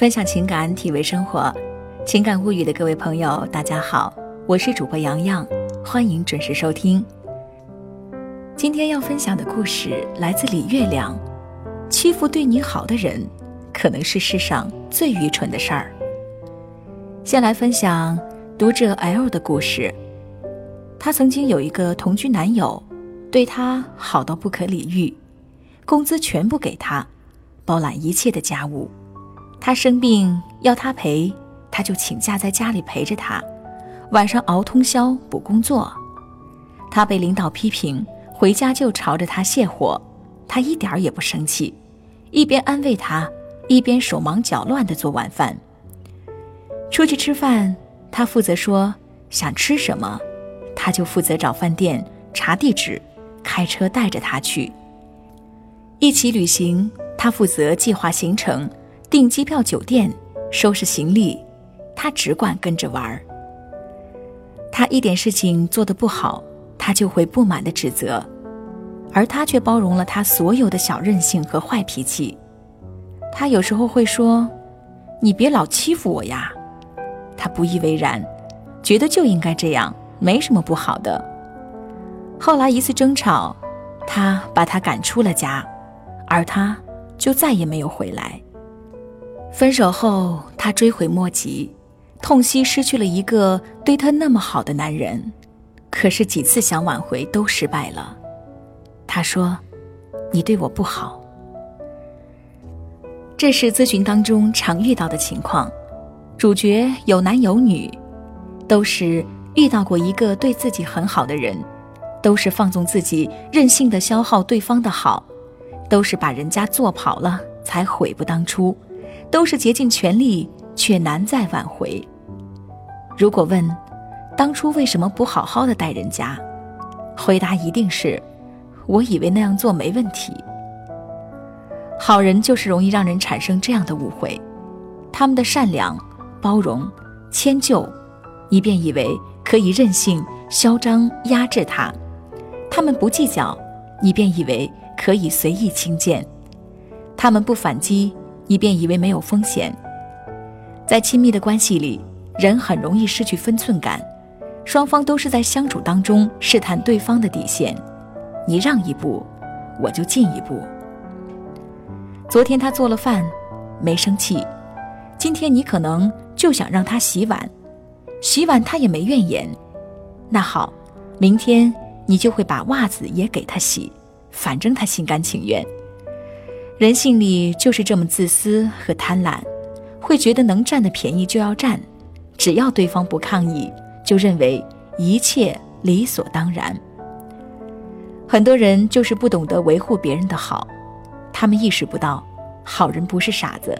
分享情感，体味生活，情感物语的各位朋友，大家好，我是主播洋洋，欢迎准时收听。今天要分享的故事来自李月亮。欺负对你好的人，可能是世上最愚蠢的事儿。先来分享读者 L 的故事。他曾经有一个同居男友，对他好到不可理喻，工资全部给他，包揽一切的家务。他生病要他陪，他就请假在家里陪着他，晚上熬通宵补工作。他被领导批评，回家就朝着他泄火，他一点儿也不生气，一边安慰他，一边手忙脚乱地做晚饭。出去吃饭，他负责说想吃什么，他就负责找饭店查地址，开车带着他去。一起旅行，他负责计划行程。订机票、酒店、收拾行李，他只管跟着玩儿。他一点事情做得不好，他就会不满的指责，而他却包容了他所有的小任性和坏脾气。他有时候会说：“你别老欺负我呀。”他不以为然，觉得就应该这样，没什么不好的。后来一次争吵，他把他赶出了家，而他就再也没有回来。分手后，她追悔莫及，痛惜失去了一个对她那么好的男人。可是几次想挽回都失败了。她说：“你对我不好。”这是咨询当中常遇到的情况。主角有男有女，都是遇到过一个对自己很好的人，都是放纵自己，任性的消耗对方的好，都是把人家做跑了才悔不当初。都是竭尽全力，却难再挽回。如果问，当初为什么不好好的待人家？回答一定是，我以为那样做没问题。好人就是容易让人产生这样的误会，他们的善良、包容、迁就，你便以为可以任性、嚣张压制他；他们不计较，你便以为可以随意轻贱；他们不反击。你便以为没有风险，在亲密的关系里，人很容易失去分寸感，双方都是在相处当中试探对方的底线。你让一步，我就进一步。昨天他做了饭，没生气，今天你可能就想让他洗碗，洗碗他也没怨言。那好，明天你就会把袜子也给他洗，反正他心甘情愿。人性里就是这么自私和贪婪，会觉得能占的便宜就要占，只要对方不抗议，就认为一切理所当然。很多人就是不懂得维护别人的好，他们意识不到，好人不是傻子，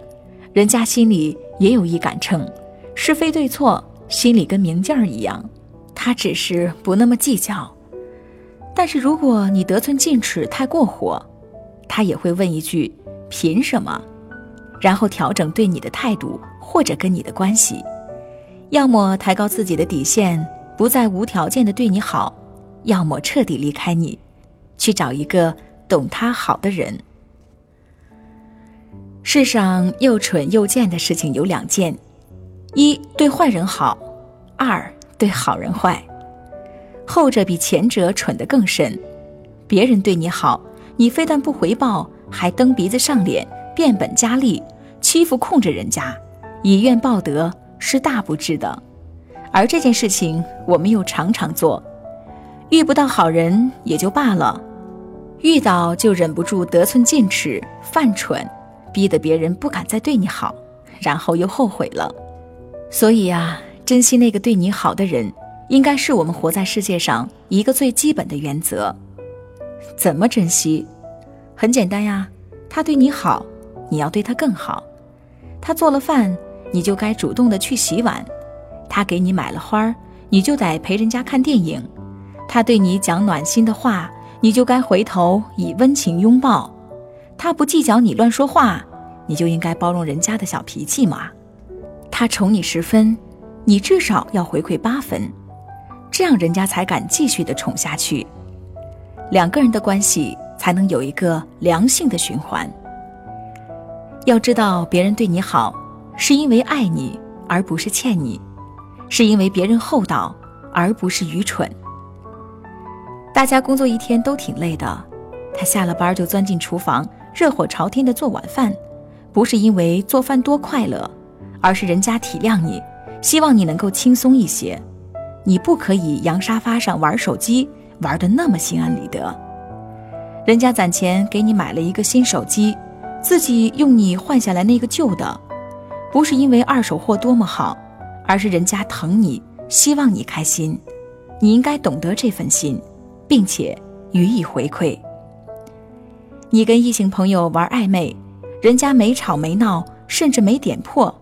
人家心里也有一杆秤，是非对错心里跟明镜儿一样，他只是不那么计较。但是如果你得寸进尺太过火，他也会问一句：“凭什么？”然后调整对你的态度，或者跟你的关系，要么抬高自己的底线，不再无条件的对你好，要么彻底离开你，去找一个懂他好的人。世上又蠢又贱的事情有两件：一对坏人好，二对好人坏。后者比前者蠢得更甚。别人对你好。你非但不回报，还蹬鼻子上脸，变本加厉，欺负控制人家，以怨报德，是大不智的。而这件事情我们又常常做，遇不到好人也就罢了，遇到就忍不住得寸进尺，犯蠢，逼得别人不敢再对你好，然后又后悔了。所以啊，珍惜那个对你好的人，应该是我们活在世界上一个最基本的原则。怎么珍惜？很简单呀，他对你好，你要对他更好。他做了饭，你就该主动的去洗碗；他给你买了花儿，你就得陪人家看电影；他对你讲暖心的话，你就该回头以温情拥抱；他不计较你乱说话，你就应该包容人家的小脾气嘛。他宠你十分，你至少要回馈八分，这样人家才敢继续的宠下去。两个人的关系才能有一个良性的循环。要知道，别人对你好，是因为爱你，而不是欠你；是因为别人厚道，而不是愚蠢。大家工作一天都挺累的，他下了班就钻进厨房，热火朝天的做晚饭，不是因为做饭多快乐，而是人家体谅你，希望你能够轻松一些。你不可以扬沙发上玩手机，玩的那么心安理得。人家攒钱给你买了一个新手机，自己用你换下来那个旧的，不是因为二手货多么好，而是人家疼你，希望你开心。你应该懂得这份心，并且予以回馈。你跟异性朋友玩暧昧，人家没吵没闹，甚至没点破，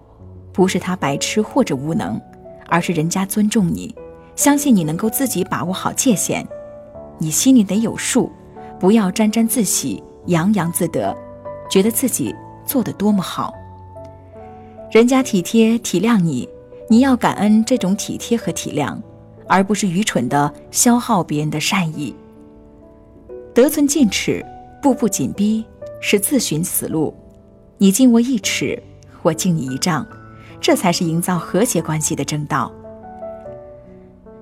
不是他白痴或者无能，而是人家尊重你。相信你能够自己把握好界限，你心里得有数，不要沾沾自喜、洋洋自得，觉得自己做得多么好。人家体贴体谅你，你要感恩这种体贴和体谅，而不是愚蠢的消耗别人的善意。得寸进尺、步步紧逼是自寻死路，你敬我一尺，我敬你一丈，这才是营造和谐关系的正道。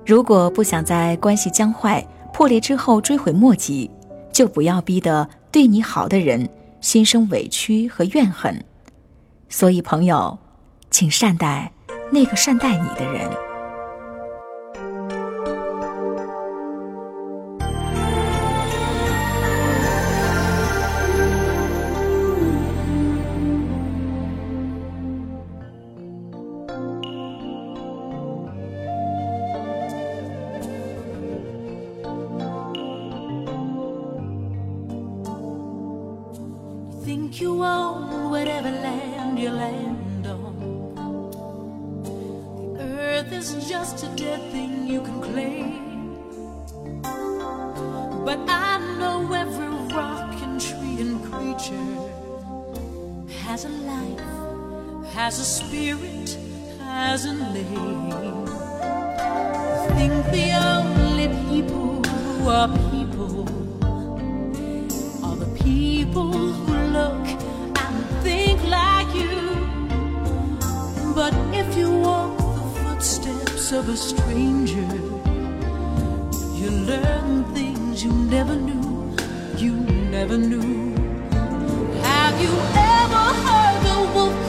如果不想在关系僵坏、破裂之后追悔莫及，就不要逼得对你好的人心生委屈和怨恨。所以，朋友，请善待那个善待你的人。Just a dead thing you can claim. But I know every rock and tree and creature has a life, has a spirit, has a name. Think the only people who are people are the people footsteps of a stranger, you learn things you never knew, you never knew. Have you ever heard the wolf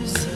Yes.